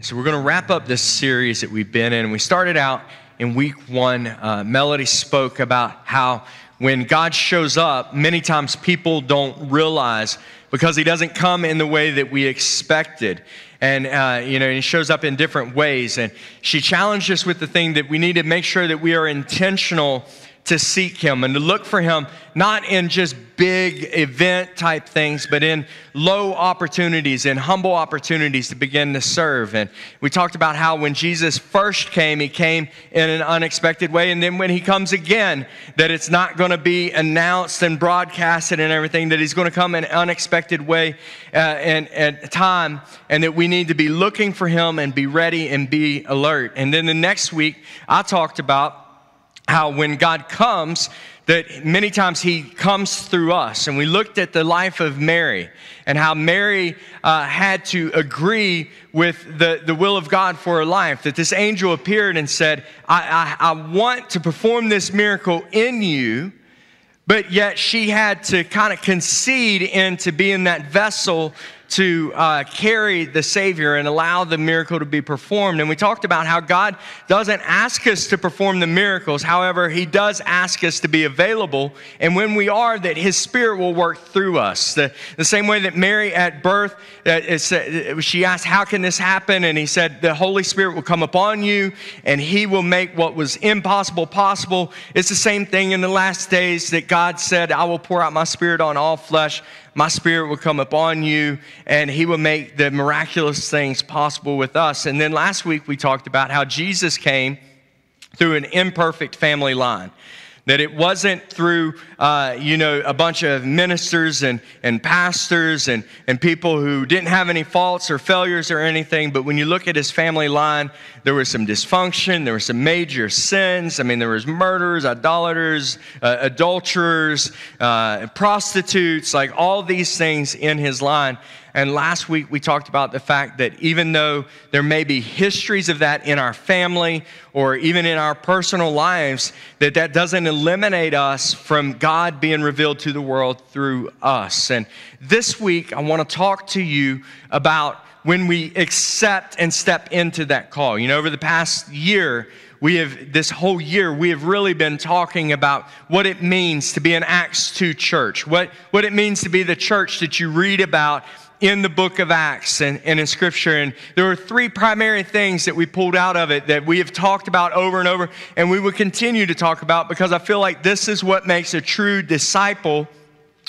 So, we're going to wrap up this series that we've been in. We started out in week one. Uh, Melody spoke about how when God shows up, many times people don't realize because he doesn't come in the way that we expected. And, uh, you know, he shows up in different ways. And she challenged us with the thing that we need to make sure that we are intentional to seek Him and to look for Him, not in just big event type things, but in low opportunities in humble opportunities to begin to serve. And we talked about how when Jesus first came, He came in an unexpected way. And then when He comes again, that it's not going to be announced and broadcasted and everything, that He's going to come in an unexpected way uh, and at time, and that we need to be looking for Him and be ready and be alert. And then the next week, I talked about how when God comes, that many times he comes through us. And we looked at the life of Mary and how Mary uh, had to agree with the, the will of God for her life. That this angel appeared and said, I, I, I want to perform this miracle in you. But yet she had to kind of concede into being that vessel to uh, carry the Savior and allow the miracle to be performed. And we talked about how God doesn't ask us to perform the miracles. However, He does ask us to be available. And when we are, that His Spirit will work through us. The, the same way that Mary at birth, uh, she asked, How can this happen? And He said, The Holy Spirit will come upon you and He will make what was impossible possible. It's the same thing in the last days that God said, I will pour out my Spirit on all flesh my spirit will come upon you and he will make the miraculous things possible with us. And then last week we talked about how Jesus came through an imperfect family line that it wasn't through uh, you know a bunch of ministers and, and pastors and, and people who didn't have any faults or failures or anything but when you look at his family line there was some dysfunction there were some major sins. I mean there was murderers idolaters uh, adulterers uh, prostitutes like all these things in his line and last week we talked about the fact that even though there may be histories of that in our family or even in our personal lives, that that doesn't eliminate us from God being revealed to the world through us. And this week I want to talk to you about when we accept and step into that call. You know, over the past year, we have this whole year we have really been talking about what it means to be an acts 2 church what, what it means to be the church that you read about in the book of Acts and, and in Scripture. And there were three primary things that we pulled out of it that we have talked about over and over, and we will continue to talk about because I feel like this is what makes a true disciple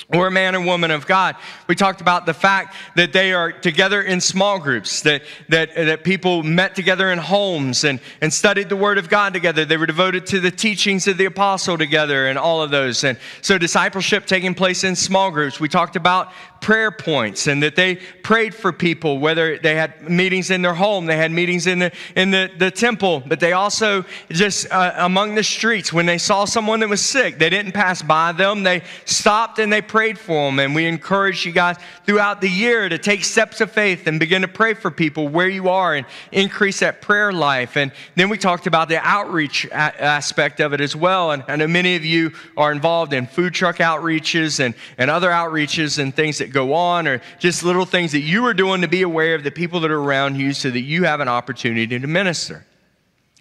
or a man or woman of God. We talked about the fact that they are together in small groups, that, that, that people met together in homes and, and studied the Word of God together. They were devoted to the teachings of the apostle together and all of those. And so discipleship taking place in small groups. We talked about prayer points and that they prayed for people, whether they had meetings in their home, they had meetings in the, in the, the temple, but they also just uh, among the streets, when they saw someone that was sick, they didn't pass by them. They stopped and they prayed for them. And we encourage you guys throughout the year to take steps of faith and begin to pray for people where you are and increase that prayer life. And then we talked about the outreach a- aspect of it as well. And I know many of you are involved in food truck outreaches and, and other outreaches and things that go on, or just little things that you are doing to be aware of the people that are around you so that you have an opportunity to minister.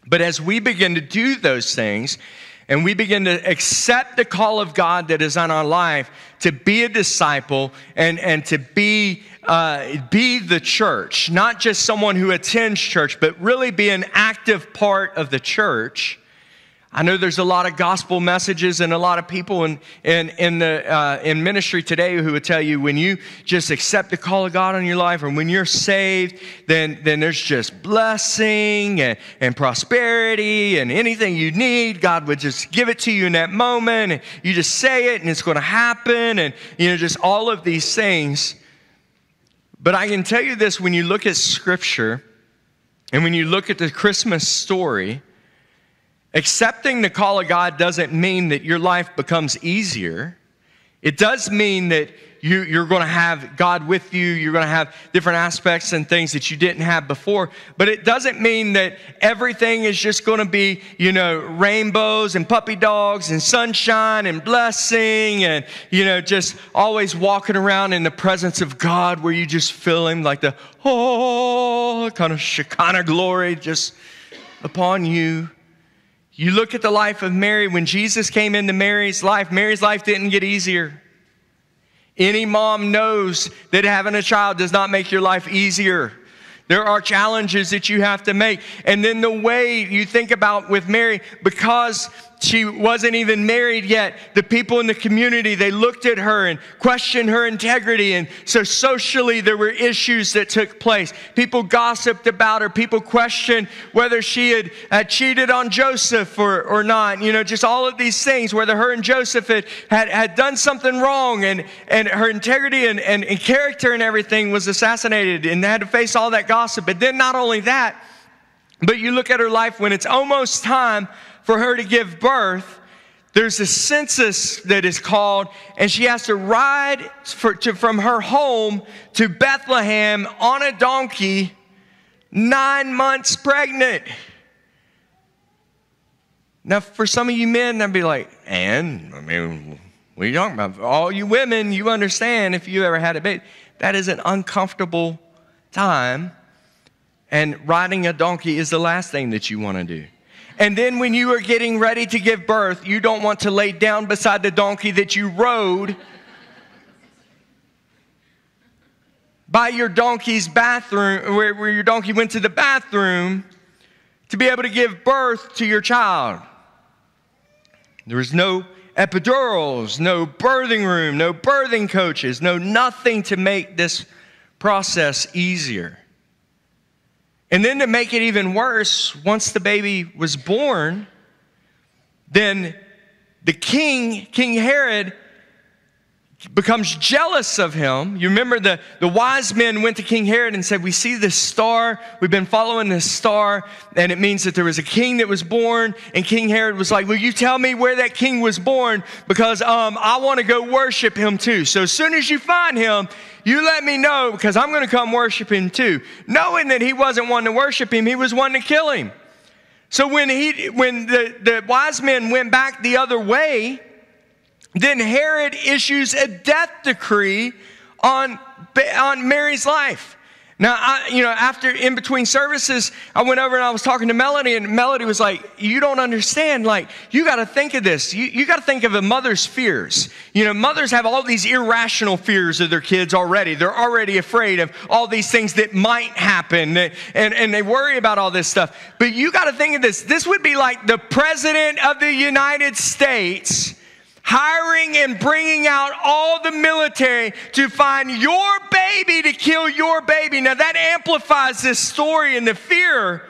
But as we begin to do those things, and we begin to accept the call of God that is on our life to be a disciple and, and to be, uh, be the church, not just someone who attends church, but really be an active part of the church, I know there's a lot of gospel messages and a lot of people in, in, in, the, uh, in ministry today who would tell you when you just accept the call of God on your life and when you're saved, then, then there's just blessing and, and prosperity and anything you need, God would just give it to you in that moment. And you just say it and it's going to happen and, you know, just all of these things. But I can tell you this when you look at Scripture and when you look at the Christmas story, Accepting the call of God doesn't mean that your life becomes easier. It does mean that you, you're going to have God with you. You're going to have different aspects and things that you didn't have before. But it doesn't mean that everything is just going to be, you know, rainbows and puppy dogs and sunshine and blessing and, you know, just always walking around in the presence of God where you just feel Him like the, oh, kind of Shekinah glory just upon you. You look at the life of Mary, when Jesus came into Mary's life, Mary's life didn't get easier. Any mom knows that having a child does not make your life easier. There are challenges that you have to make. And then the way you think about with Mary, because she wasn't even married yet. The people in the community, they looked at her and questioned her integrity. And so socially, there were issues that took place. People gossiped about her. People questioned whether she had, had cheated on Joseph or, or not. You know, just all of these things, whether her and Joseph had, had, had done something wrong and, and her integrity and, and, and character and everything was assassinated and they had to face all that gossip. But then not only that, but you look at her life when it's almost time for her to give birth, there's a census that is called, and she has to ride for, to, from her home to Bethlehem on a donkey, nine months pregnant. Now, for some of you men, I'd be like, and I mean, what are talking about? All you women, you understand if you ever had a baby, that is an uncomfortable time, and riding a donkey is the last thing that you want to do. And then when you are getting ready to give birth, you don't want to lay down beside the donkey that you rode by your donkey's bathroom, where, where your donkey went to the bathroom to be able to give birth to your child. There was no epidurals, no birthing room, no birthing coaches, no nothing to make this process easier. And then to make it even worse, once the baby was born, then the king, King Herod, becomes jealous of him. You remember the, the wise men went to King Herod and said, We see this star. We've been following this star. And it means that there was a king that was born. And King Herod was like, Will you tell me where that king was born? Because um, I want to go worship him too. So as soon as you find him, you let me know because I'm going to come worship him too. Knowing that he wasn't one to worship him, he was one to kill him. So when he when the, the wise men went back the other way, then Herod issues a death decree on, on Mary's life. Now, I, you know, after in between services, I went over and I was talking to Melody, and Melody was like, You don't understand. Like, you got to think of this. You, you got to think of a mother's fears. You know, mothers have all these irrational fears of their kids already. They're already afraid of all these things that might happen, and, and they worry about all this stuff. But you got to think of this. This would be like the president of the United States hiring and bringing out all the military to find your baby to kill your baby. Now, that amplifies this story and the fear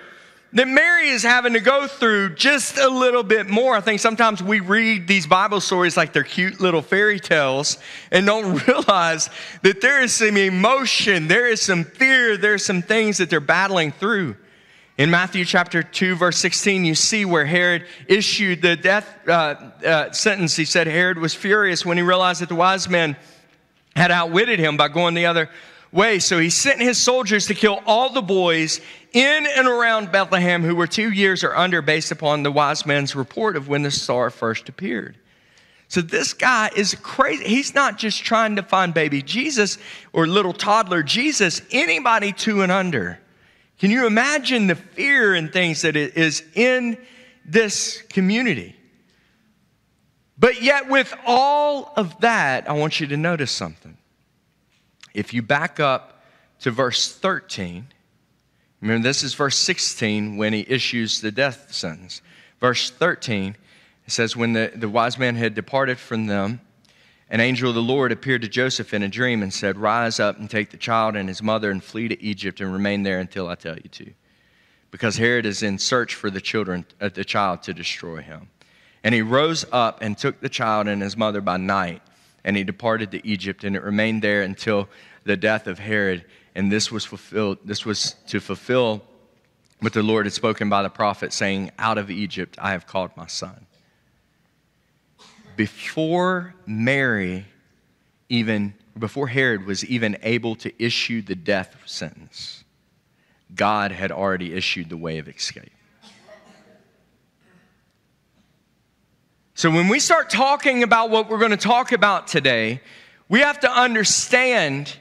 that Mary is having to go through just a little bit more. I think sometimes we read these Bible stories like they're cute little fairy tales and don't realize that there is some emotion, there is some fear, there's some things that they're battling through. In Matthew chapter 2, verse 16, you see where Herod issued the death uh, uh, sentence. He said Herod was furious when he realized that the wise men had outwitted him by going the other way. So he sent his soldiers to kill all the boys in and around Bethlehem who were two years or under, based upon the wise men's report of when the star first appeared. So this guy is crazy. He's not just trying to find baby Jesus or little toddler Jesus, anybody two and under. Can you imagine the fear and things that is in this community? But yet, with all of that, I want you to notice something. If you back up to verse 13, remember this is verse 16 when he issues the death sentence. Verse 13, it says, When the, the wise man had departed from them, an angel of the Lord appeared to Joseph in a dream and said, Rise up and take the child and his mother and flee to Egypt and remain there until I tell you to. Because Herod is in search for the children, uh, the child to destroy him. And he rose up and took the child and his mother by night, and he departed to Egypt, and it remained there until the death of Herod. And this was fulfilled, this was to fulfill what the Lord had spoken by the prophet, saying, Out of Egypt I have called my son. Before Mary even, before Herod was even able to issue the death sentence, God had already issued the way of escape. So when we start talking about what we're going to talk about today, we have to understand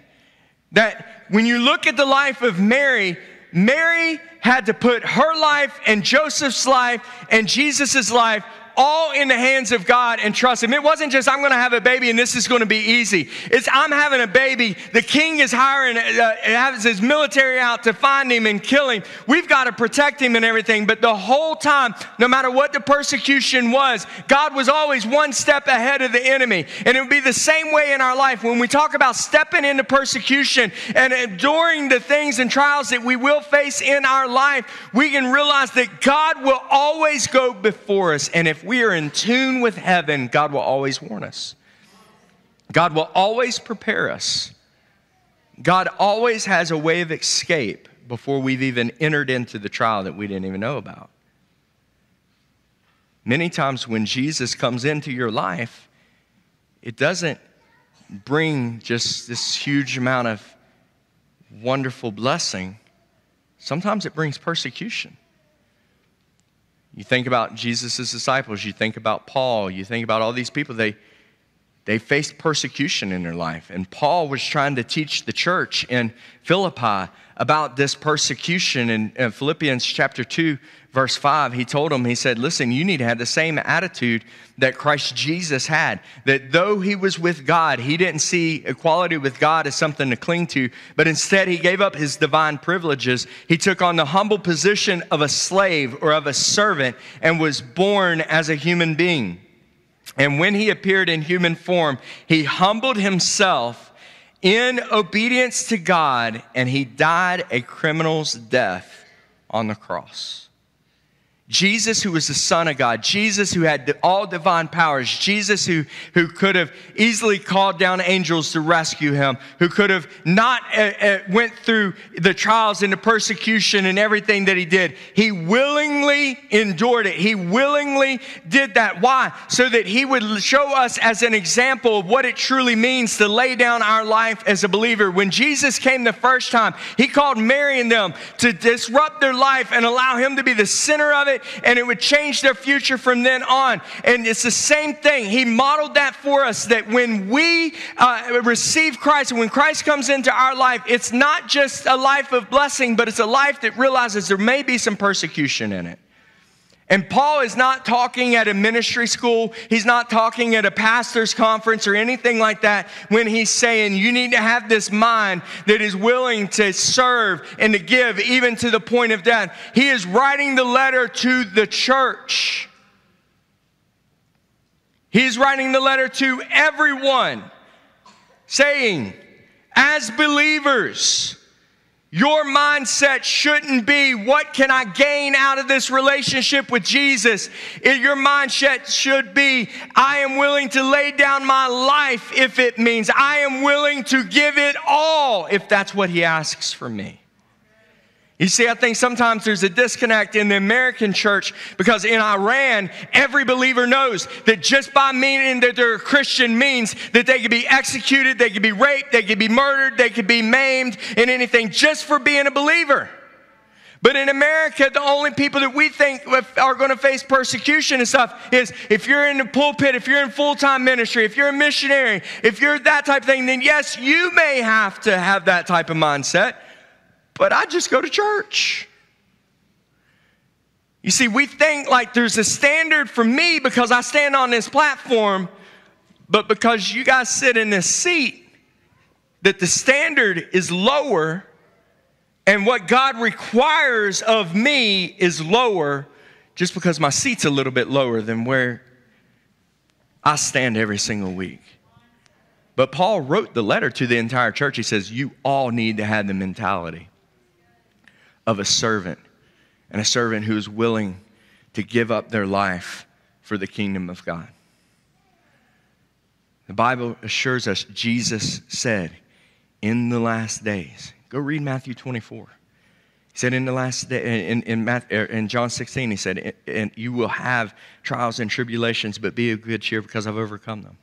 that when you look at the life of Mary, Mary had to put her life and Joseph's life and Jesus' life all in the hands of God and trust Him. It wasn't just, I'm going to have a baby and this is going to be easy. It's, I'm having a baby. The king is hiring, uh, has his military out to find him and kill him. We've got to protect him and everything. But the whole time, no matter what the persecution was, God was always one step ahead of the enemy. And it would be the same way in our life. When we talk about stepping into persecution and enduring the things and trials that we will face in our life, we can realize that God will always go before us. And if we are in tune with heaven, God will always warn us. God will always prepare us. God always has a way of escape before we've even entered into the trial that we didn't even know about. Many times when Jesus comes into your life, it doesn't bring just this huge amount of wonderful blessing. Sometimes it brings persecution. You think about Jesus' disciples, you think about Paul, you think about all these people, they, they faced persecution in their life. And Paul was trying to teach the church in Philippi about this persecution. In, Philippians chapter 2, verse 5, he told them, he said, Listen, you need to have the same attitude that Christ Jesus had. That though he was with God, he didn't see equality with God as something to cling to, but instead he gave up his divine privileges. He took on the humble position of a slave or of a servant and was born as a human being. And when he appeared in human form, he humbled himself in obedience to God and he died a criminal's death on the cross. Jesus, who was the Son of God, Jesus, who had all divine powers, Jesus, who, who could have easily called down angels to rescue him, who could have not uh, uh, went through the trials and the persecution and everything that he did. He willingly endured it. He willingly did that. Why? So that he would show us as an example of what it truly means to lay down our life as a believer. When Jesus came the first time, he called Mary and them to disrupt their life and allow him to be the center of it and it would change their future from then on. And it's the same thing. He modeled that for us that when we uh, receive Christ when Christ comes into our life, it's not just a life of blessing, but it's a life that realizes there may be some persecution in it. And Paul is not talking at a ministry school. He's not talking at a pastor's conference or anything like that when he's saying you need to have this mind that is willing to serve and to give even to the point of death. He is writing the letter to the church. He's writing the letter to everyone saying, as believers, your mindset shouldn't be, what can I gain out of this relationship with Jesus? Your mindset should be, I am willing to lay down my life if it means I am willing to give it all if that's what He asks for me. You see, I think sometimes there's a disconnect in the American church because in Iran, every believer knows that just by meaning that they're a Christian means that they could be executed, they could be raped, they could be murdered, they could be maimed, and anything just for being a believer. But in America, the only people that we think are going to face persecution and stuff is if you're in the pulpit, if you're in full time ministry, if you're a missionary, if you're that type of thing, then yes, you may have to have that type of mindset but I just go to church. You see, we think like there's a standard for me because I stand on this platform, but because you guys sit in this seat, that the standard is lower and what God requires of me is lower just because my seat's a little bit lower than where I stand every single week. But Paul wrote the letter to the entire church. He says, You all need to have the mentality of a servant and a servant who is willing to give up their life for the kingdom of God. The Bible assures us Jesus said, in the last days, go read Matthew 24. He said in the last day, in, in, Matthew, er, in John 16, he said, and you will have trials and tribulations, but be of good cheer because I've overcome them.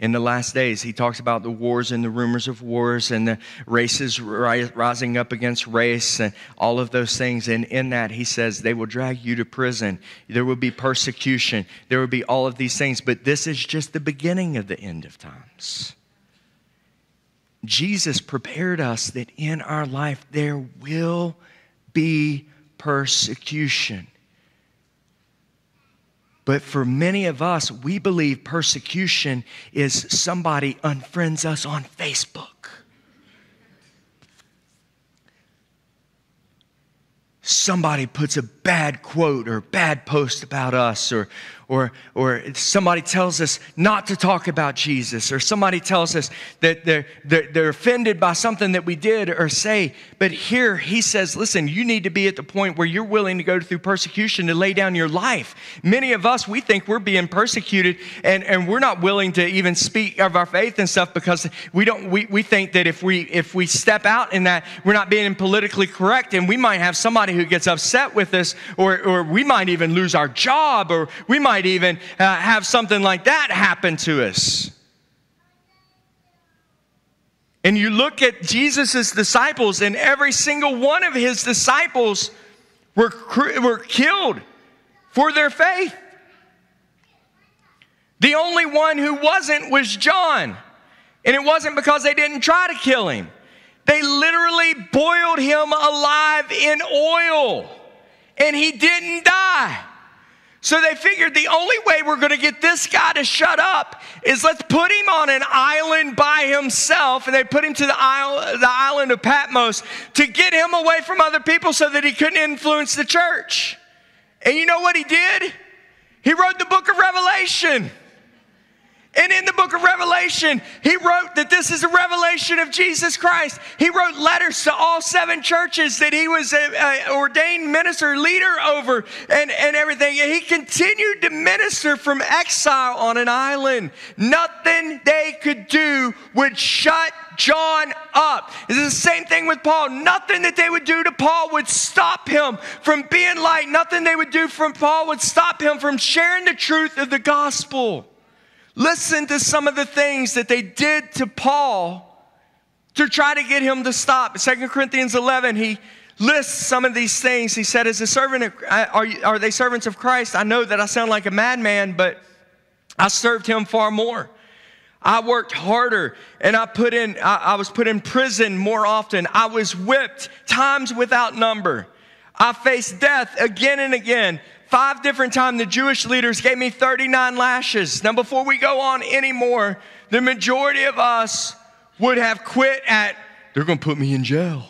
In the last days, he talks about the wars and the rumors of wars and the races rising up against race and all of those things. And in that, he says, they will drag you to prison. There will be persecution. There will be all of these things. But this is just the beginning of the end of times. Jesus prepared us that in our life there will be persecution. But for many of us, we believe persecution is somebody unfriends us on Facebook. Somebody puts a bad quote or bad post about us, or, or, or somebody tells us not to talk about Jesus, or somebody tells us that they're, they're, they're, offended by something that we did or say. But here he says, listen, you need to be at the point where you're willing to go through persecution to lay down your life. Many of us, we think we're being persecuted and, and we're not willing to even speak of our faith and stuff because we don't we, we think that if we if we step out in that, we're not being politically correct and we might have somebody who gets upset with us or, or we might even lose our job or we might might even uh, have something like that happen to us. And you look at Jesus' disciples, and every single one of his disciples were, were killed for their faith. The only one who wasn't was John. And it wasn't because they didn't try to kill him, they literally boiled him alive in oil, and he didn't die. So they figured the only way we're going to get this guy to shut up is let's put him on an island by himself. And they put him to the, isle, the island of Patmos to get him away from other people so that he couldn't influence the church. And you know what he did? He wrote the book of Revelation. And in the book of Revelation, he wrote that this is a revelation of Jesus Christ. He wrote letters to all seven churches that he was an ordained minister, leader over, and, and everything. And he continued to minister from exile on an island. Nothing they could do would shut John up. It's the same thing with Paul. Nothing that they would do to Paul would stop him from being light. Nothing they would do from Paul would stop him from sharing the truth of the gospel. Listen to some of the things that they did to Paul to try to get him to stop. 2 Corinthians 11, he lists some of these things. He said, As a servant, of, uh, are, you, are they servants of Christ? I know that I sound like a madman, but I served him far more. I worked harder and I put in, I, I was put in prison more often. I was whipped times without number. I faced death again and again. Five different times the Jewish leaders gave me 39 lashes. Now, before we go on anymore, the majority of us would have quit at, they're going to put me in jail.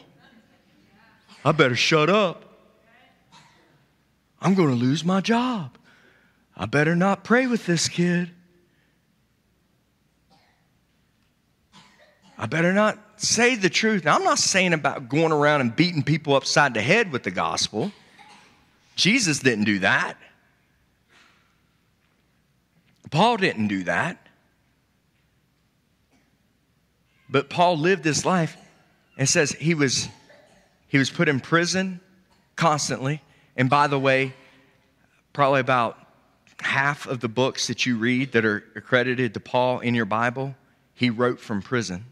I better shut up. I'm going to lose my job. I better not pray with this kid. I better not say the truth. Now, I'm not saying about going around and beating people upside the head with the gospel. Jesus didn't do that. Paul didn't do that. But Paul lived his life and says he was he was put in prison constantly. And by the way, probably about half of the books that you read that are accredited to Paul in your Bible, he wrote from prison.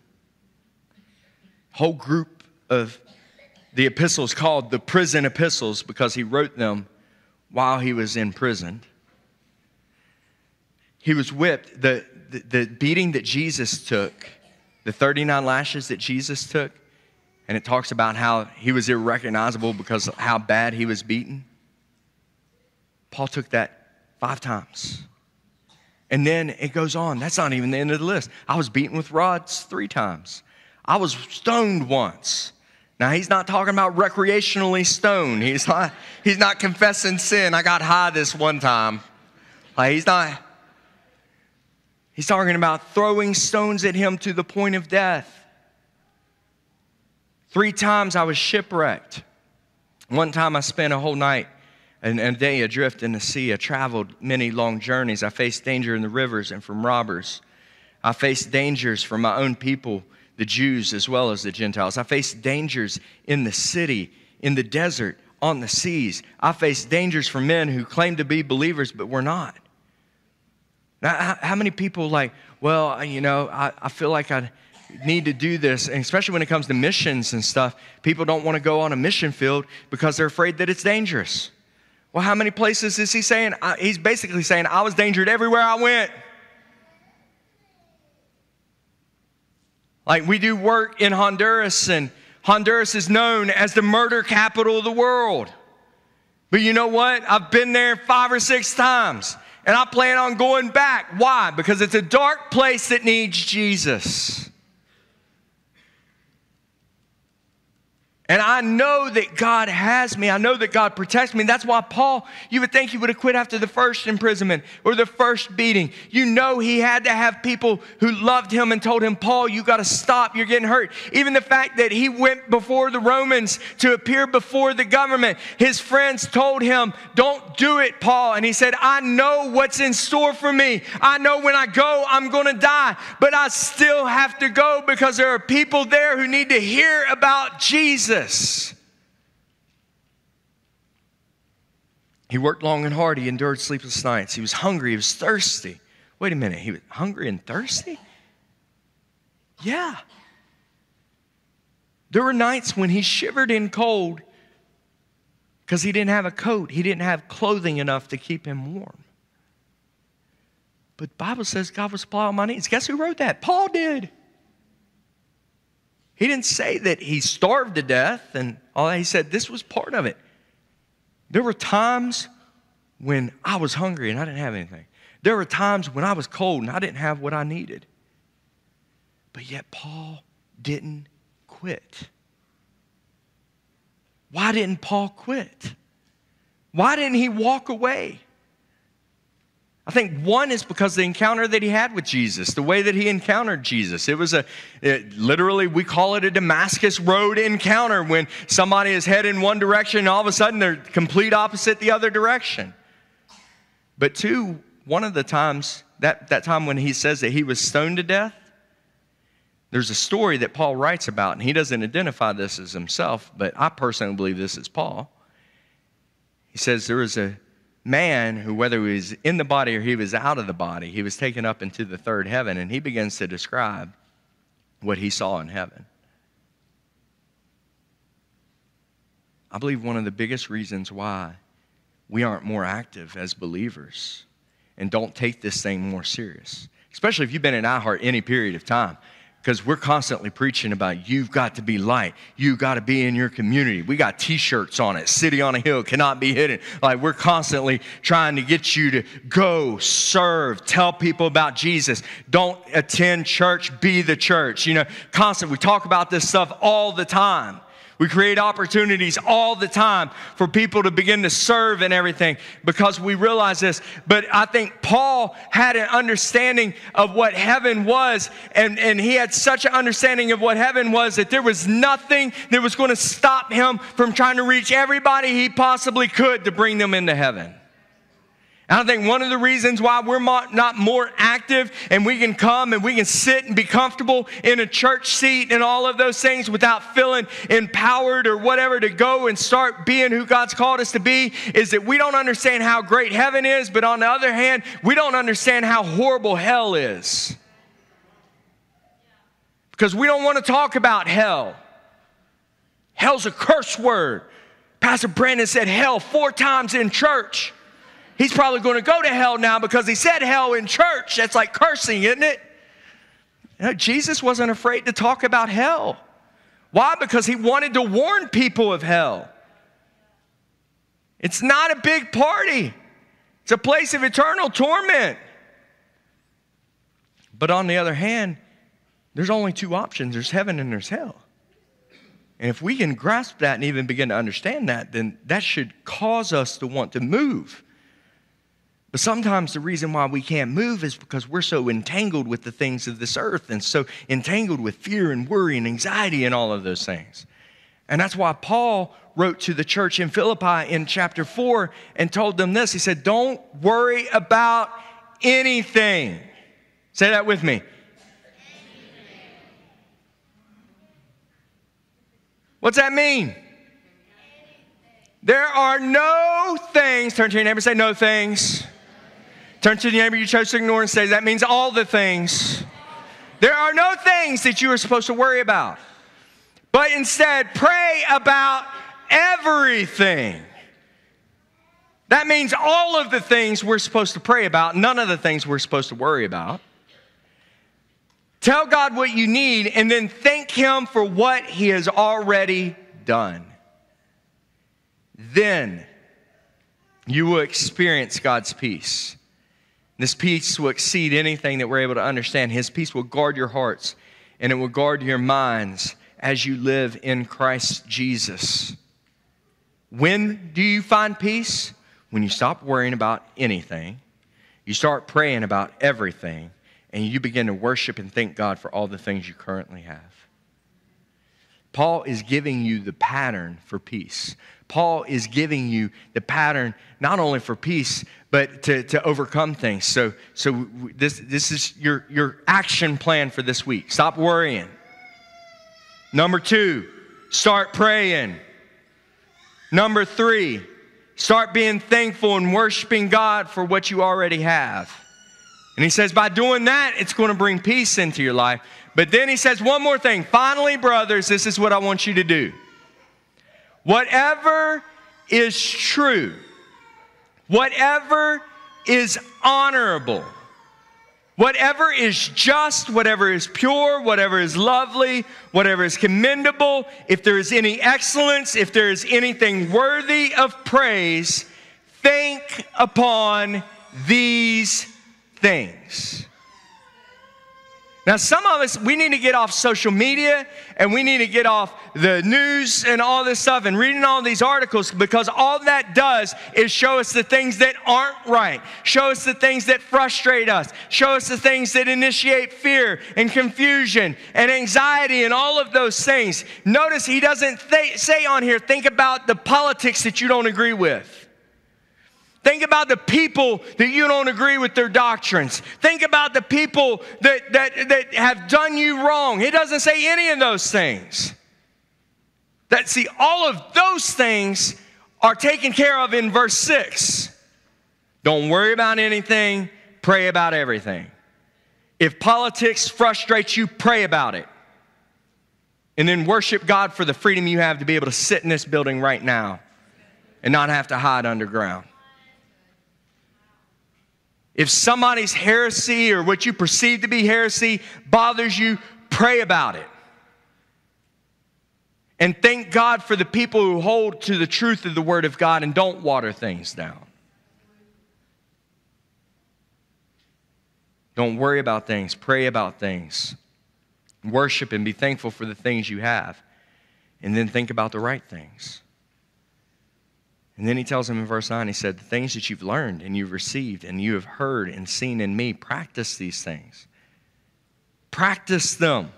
Whole group of the epistles called the prison epistles because he wrote them while he was in prison. He was whipped. The, the, the, beating that Jesus took, the 39 lashes that Jesus took, and it talks about how he was irrecognizable because of how bad he was beaten. Paul took that five times. And then it goes on. That's not even the end of the list. I was beaten with rods three times. I was stoned once. Now, he's not talking about recreationally stoned. He's not, he's not confessing sin. I got high this one time. Like, he's not, he's talking about throwing stones at him to the point of death. Three times I was shipwrecked. One time I spent a whole night and a day adrift in the sea. I traveled many long journeys. I faced danger in the rivers and from robbers. I faced dangers from my own people the Jews as well as the Gentiles. I faced dangers in the city, in the desert, on the seas. I faced dangers from men who claimed to be believers but were not. Now, how many people like, well, you know, I, I feel like I need to do this, and especially when it comes to missions and stuff, people don't want to go on a mission field because they're afraid that it's dangerous. Well, how many places is he saying? He's basically saying, I was dangered everywhere I went. Like we do work in Honduras, and Honduras is known as the murder capital of the world. But you know what? I've been there five or six times, and I plan on going back. Why? Because it's a dark place that needs Jesus. And I know that God has me. I know that God protects me. That's why Paul, you would think he would have quit after the first imprisonment or the first beating. You know he had to have people who loved him and told him, Paul, you got to stop. You're getting hurt. Even the fact that he went before the Romans to appear before the government, his friends told him, Don't do it, Paul. And he said, I know what's in store for me. I know when I go, I'm going to die, but I still have to go because there are people there who need to hear about Jesus. He worked long and hard. He endured sleepless nights. He was hungry. He was thirsty. Wait a minute. He was hungry and thirsty? Yeah. There were nights when he shivered in cold because he didn't have a coat. He didn't have clothing enough to keep him warm. But Bible says God will supply all my needs. Guess who wrote that? Paul did. He didn't say that he starved to death and all that. He said this was part of it. There were times when I was hungry and I didn't have anything. There were times when I was cold and I didn't have what I needed. But yet, Paul didn't quit. Why didn't Paul quit? Why didn't he walk away? I think one is because the encounter that he had with Jesus, the way that he encountered Jesus. It was a, it, literally, we call it a Damascus Road encounter when somebody is heading one direction and all of a sudden they're complete opposite the other direction. But two, one of the times, that, that time when he says that he was stoned to death, there's a story that Paul writes about, and he doesn't identify this as himself, but I personally believe this is Paul. He says there was a man who, whether he was in the body or he was out of the body, he was taken up into the third heaven, and he begins to describe what he saw in heaven. I believe one of the biggest reasons why we aren't more active as believers and don't take this thing more serious, especially if you've been in iHeart any period of time because we're constantly preaching about you've got to be light. You've got to be in your community. We got t-shirts on it. City on a hill cannot be hidden. Like we're constantly trying to get you to go serve, tell people about Jesus. Don't attend church, be the church. You know, constantly we talk about this stuff all the time. We create opportunities all the time for people to begin to serve and everything because we realize this. But I think Paul had an understanding of what heaven was, and, and he had such an understanding of what heaven was that there was nothing that was going to stop him from trying to reach everybody he possibly could to bring them into heaven. I think one of the reasons why we're not more active and we can come and we can sit and be comfortable in a church seat and all of those things without feeling empowered or whatever to go and start being who God's called us to be is that we don't understand how great heaven is, but on the other hand, we don't understand how horrible hell is. Because we don't want to talk about hell. Hell's a curse word. Pastor Brandon said hell four times in church. He's probably going to go to hell now because he said hell in church. That's like cursing, isn't it? Jesus wasn't afraid to talk about hell. Why? Because he wanted to warn people of hell. It's not a big party, it's a place of eternal torment. But on the other hand, there's only two options there's heaven and there's hell. And if we can grasp that and even begin to understand that, then that should cause us to want to move but sometimes the reason why we can't move is because we're so entangled with the things of this earth and so entangled with fear and worry and anxiety and all of those things. And that's why Paul wrote to the church in Philippi in chapter 4 and told them this. He said, Don't worry about anything. Say that with me. What's that mean? There are no things, turn to your neighbor and say, no things. Turn to the neighbor you chose to ignore and say, that means all the things. There are no things that you are supposed to worry about, but instead pray about everything. That means all of the things we're supposed to pray about, none of the things we're supposed to worry about. Tell God what you need and then thank Him for what He has already done. Then you will experience God's peace. This peace will exceed anything that we're able to understand. His peace will guard your hearts and it will guard your minds as you live in Christ Jesus. When do you find peace? When you stop worrying about anything, you start praying about everything, and you begin to worship and thank God for all the things you currently have. Paul is giving you the pattern for peace. Paul is giving you the pattern not only for peace, but to, to overcome things. So, so this, this is your, your action plan for this week. Stop worrying. Number two, start praying. Number three, start being thankful and worshiping God for what you already have. And he says, by doing that, it's going to bring peace into your life. But then he says one more thing. Finally, brothers, this is what I want you to do. Whatever is true, whatever is honorable, whatever is just, whatever is pure, whatever is lovely, whatever is commendable, if there is any excellence, if there is anything worthy of praise, think upon these things. Now, some of us, we need to get off social media and we need to get off the news and all this stuff and reading all these articles because all that does is show us the things that aren't right, show us the things that frustrate us, show us the things that initiate fear and confusion and anxiety and all of those things. Notice he doesn't th- say on here, think about the politics that you don't agree with. Think about the people that you don't agree with their doctrines. Think about the people that, that, that have done you wrong. He doesn't say any of those things. That see, all of those things are taken care of in verse 6. Don't worry about anything, pray about everything. If politics frustrates you, pray about it. And then worship God for the freedom you have to be able to sit in this building right now and not have to hide underground. If somebody's heresy or what you perceive to be heresy bothers you, pray about it. And thank God for the people who hold to the truth of the Word of God and don't water things down. Don't worry about things, pray about things. Worship and be thankful for the things you have. And then think about the right things. And then he tells him in verse 9, he said, The things that you've learned and you've received and you have heard and seen in me, practice these things. Practice them.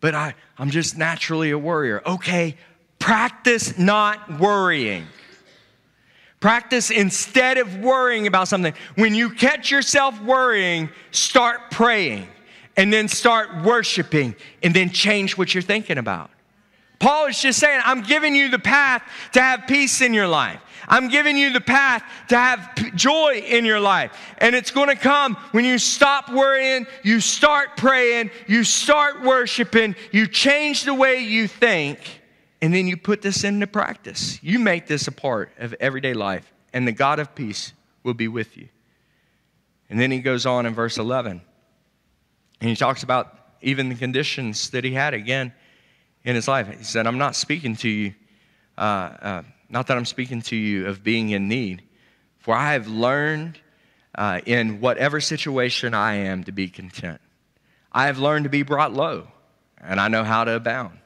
But I, I'm just naturally a worrier. Okay, practice not worrying. Practice instead of worrying about something. When you catch yourself worrying, start praying and then start worshiping and then change what you're thinking about. Paul is just saying, I'm giving you the path to have peace in your life. I'm giving you the path to have p- joy in your life. And it's going to come when you stop worrying, you start praying, you start worshiping, you change the way you think, and then you put this into practice. You make this a part of everyday life, and the God of peace will be with you. And then he goes on in verse 11, and he talks about even the conditions that he had again in his life. He said, I'm not speaking to you, uh, uh, not that I'm speaking to you of being in need, for I have learned uh, in whatever situation I am to be content. I have learned to be brought low, and I know how to abound.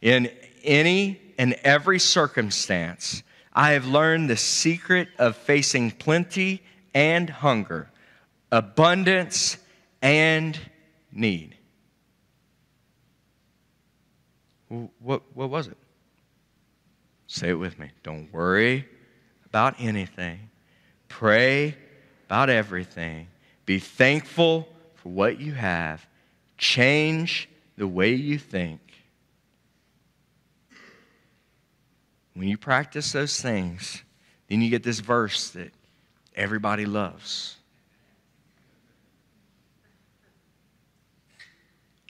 In any and every circumstance, I have learned the secret of facing plenty and hunger, abundance and need. What, what was it? Say it with me. Don't worry about anything. Pray about everything. Be thankful for what you have. Change the way you think. When you practice those things, then you get this verse that everybody loves.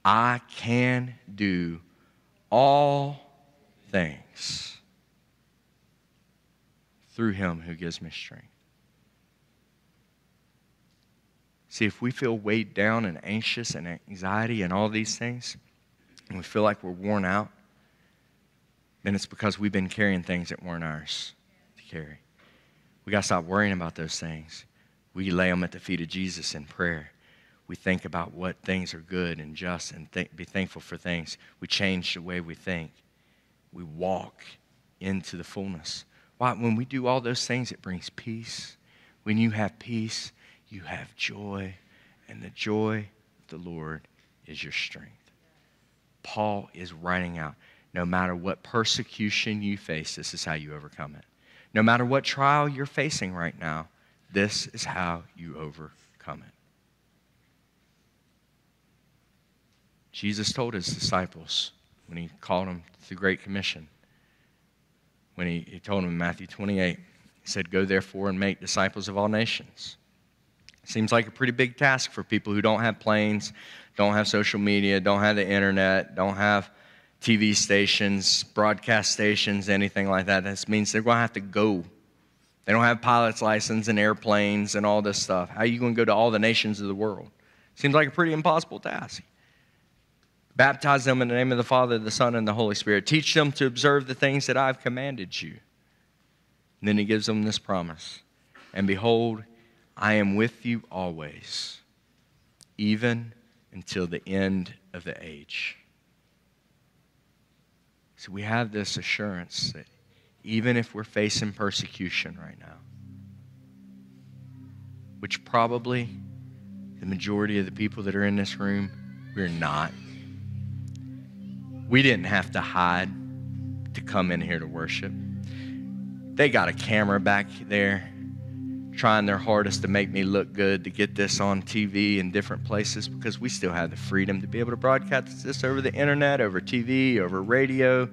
I can do all things through him who gives me strength. See, if we feel weighed down and anxious and anxiety and all these things, and we feel like we're worn out, then it's because we've been carrying things that weren't ours to carry. We got to stop worrying about those things. We lay them at the feet of Jesus in prayer. We think about what things are good and just and th- be thankful for things. We change the way we think. We walk into the fullness. Why? When we do all those things, it brings peace. When you have peace, you have joy, and the joy of the Lord is your strength. Paul is writing out no matter what persecution you face, this is how you overcome it. No matter what trial you're facing right now, this is how you overcome it. Jesus told his disciples when he called them to the Great Commission, when he, he told them in Matthew 28, he said, Go therefore and make disciples of all nations. Seems like a pretty big task for people who don't have planes, don't have social media, don't have the internet, don't have TV stations, broadcast stations, anything like that. This means they're going to have to go. They don't have pilot's license and airplanes and all this stuff. How are you going to go to all the nations of the world? Seems like a pretty impossible task. Baptize them in the name of the Father, the Son, and the Holy Spirit. Teach them to observe the things that I've commanded you. And then he gives them this promise And behold, I am with you always, even until the end of the age. So we have this assurance that even if we're facing persecution right now, which probably the majority of the people that are in this room, we're not. We didn't have to hide to come in here to worship. They got a camera back there trying their hardest to make me look good to get this on TV in different places because we still have the freedom to be able to broadcast this over the internet, over TV, over radio.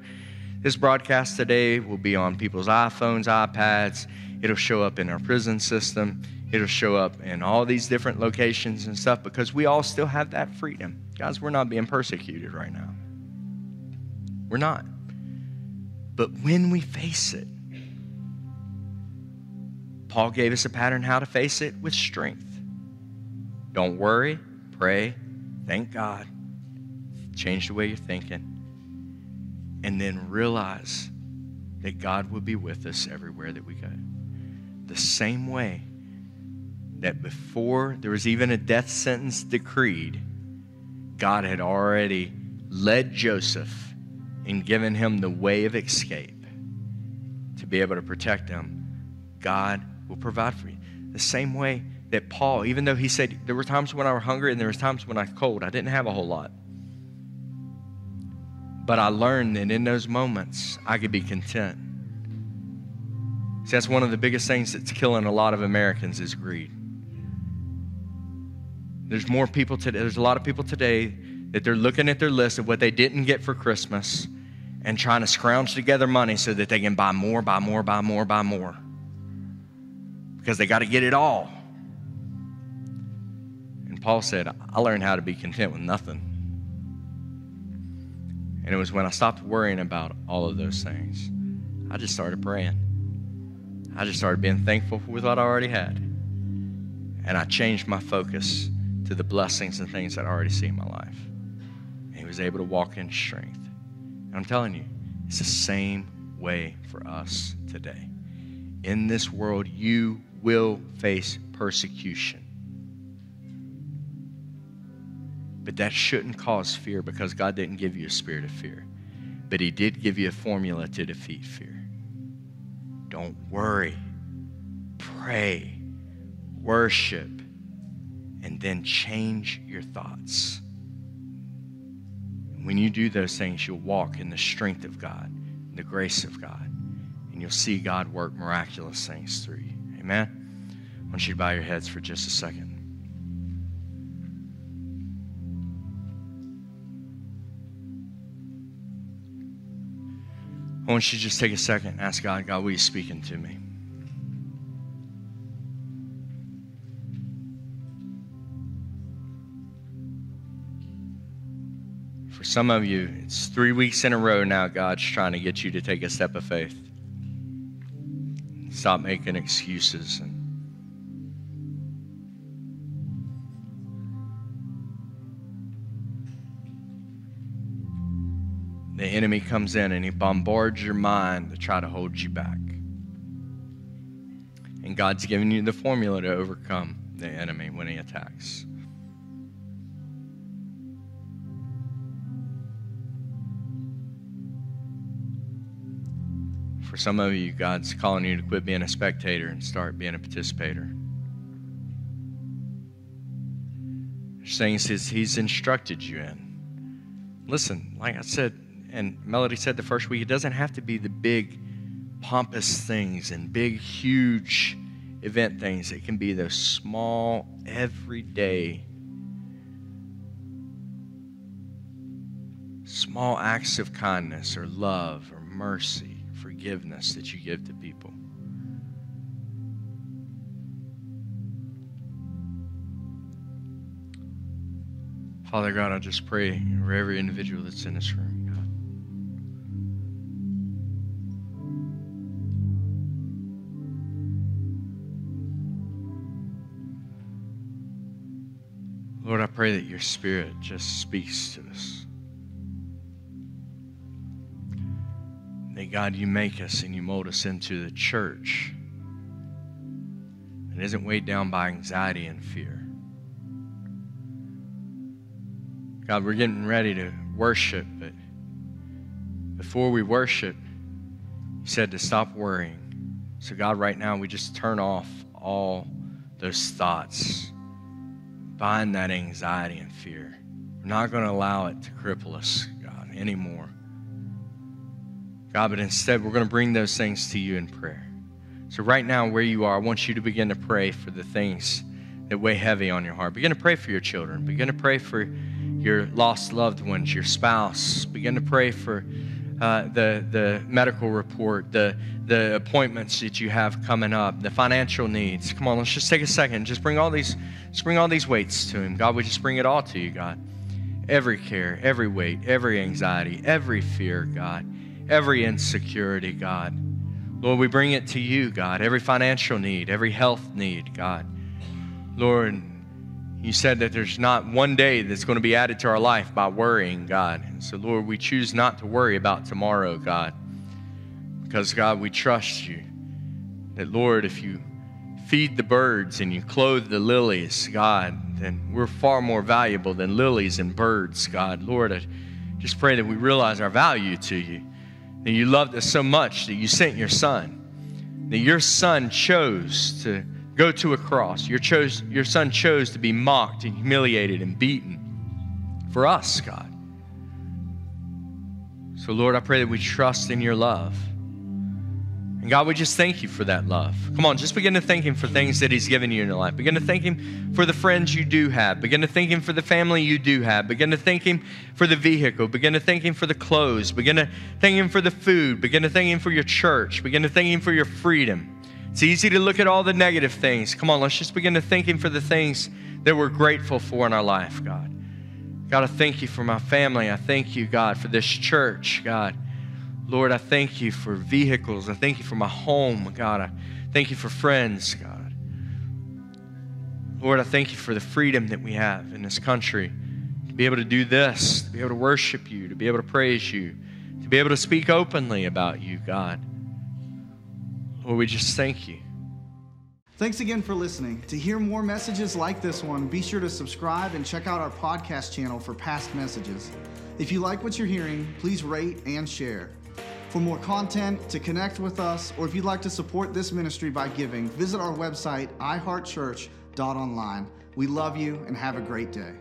This broadcast today will be on people's iPhones, iPads. It'll show up in our prison system. It'll show up in all these different locations and stuff because we all still have that freedom. Guys, we're not being persecuted right now. We're not. But when we face it, Paul gave us a pattern how to face it with strength. Don't worry, pray, thank God, change the way you're thinking, and then realize that God will be with us everywhere that we go. The same way that before there was even a death sentence decreed, God had already led Joseph and given him the way of escape to be able to protect him. God will provide for you. The same way that Paul, even though he said there were times when I was hungry and there was times when I was cold, I didn't have a whole lot. But I learned that in those moments I could be content. See, that's one of the biggest things that's killing a lot of Americans is greed. There's more people today, there's a lot of people today that they're looking at their list of what they didn't get for Christmas and trying to scrounge together money so that they can buy more, buy more, buy more, buy more because they got to get it all. And Paul said, I learned how to be content with nothing. And it was when I stopped worrying about all of those things, I just started praying. I just started being thankful with what I already had. And I changed my focus to the blessings and things that I already see in my life. And he was able to walk in strength. And I'm telling you, it's the same way for us today. In this world, you will face persecution. But that shouldn't cause fear because God didn't give you a spirit of fear. But He did give you a formula to defeat fear. Don't worry, pray, worship, and then change your thoughts. When you do those things, you'll walk in the strength of God, the grace of God, and you'll see God work miraculous things through you. Amen? I want you to bow your heads for just a second. I want you to just take a second and ask God, God, what are you speaking to me? Some of you, it's three weeks in a row now, God's trying to get you to take a step of faith. Stop making excuses and the enemy comes in and he bombards your mind to try to hold you back. And God's giving you the formula to overcome the enemy when he attacks. Some of you, God's calling you to quit being a spectator and start being a participator. Things He's instructed you in. Listen, like I said, and Melody said the first week, it doesn't have to be the big, pompous things and big, huge event things. It can be those small, everyday, small acts of kindness or love or mercy, forgiveness that you give to people. Father God, I just pray for every individual that's in this room. Lord, I pray that your spirit just speaks to us. God, you make us and you mold us into the church that isn't weighed down by anxiety and fear. God, we're getting ready to worship, but before we worship, you said to stop worrying. So, God, right now, we just turn off all those thoughts bind that anxiety and fear. We're not going to allow it to cripple us, God, anymore. God, but instead, we're going to bring those things to you in prayer. So, right now, where you are, I want you to begin to pray for the things that weigh heavy on your heart. Begin to pray for your children. Begin to pray for your lost loved ones, your spouse. Begin to pray for uh, the, the medical report, the, the appointments that you have coming up, the financial needs. Come on, let's just take a second. Just bring all these, just bring all these weights to Him. God, we just bring it all to you, God. Every care, every weight, every anxiety, every fear, God, every insecurity, God. Lord, we bring it to you, God. Every financial need, every health need, God. Lord, you said that there's not one day that's going to be added to our life by worrying, God. And so, Lord, we choose not to worry about tomorrow, God. Because, God, we trust you. That, Lord, if you feed the birds and you clothe the lilies, God, then we're far more valuable than lilies and birds, God. Lord, I just pray that we realize our value to you. That you loved us so much that you sent your son. That your son chose to go to a cross. Your, chose, your son chose to be mocked and humiliated and beaten for us, God. So, Lord, I pray that we trust in your love. And God, we just thank you for that love. Come on, just begin to thank Him for things that He's given you in your life. Begin to thank Him for the friends you do have. Begin to thank Him for the family you do have. Begin to thank Him for the vehicle. Begin to thank Him for the clothes. Begin to thank Him for the food. Begin to thank Him for your church. Begin to thank Him for your freedom. It's easy to look at all the negative things. Come on, let's just begin to thank Him for the things that we're grateful for in our life, God. God, I thank you for my family. I thank you, God, for this church, God. Lord, I thank you for vehicles. I thank you for my home, God. I thank you for friends, God. Lord, I thank you for the freedom that we have in this country to be able to do this, to be able to worship you, to be able to praise you, to be able to speak openly about you, God. Lord, we just thank you. Thanks again for listening. To hear more messages like this one, be sure to subscribe and check out our podcast channel for past messages. If you like what you're hearing, please rate and share. For more content, to connect with us, or if you'd like to support this ministry by giving, visit our website, iheartchurch.online. We love you and have a great day.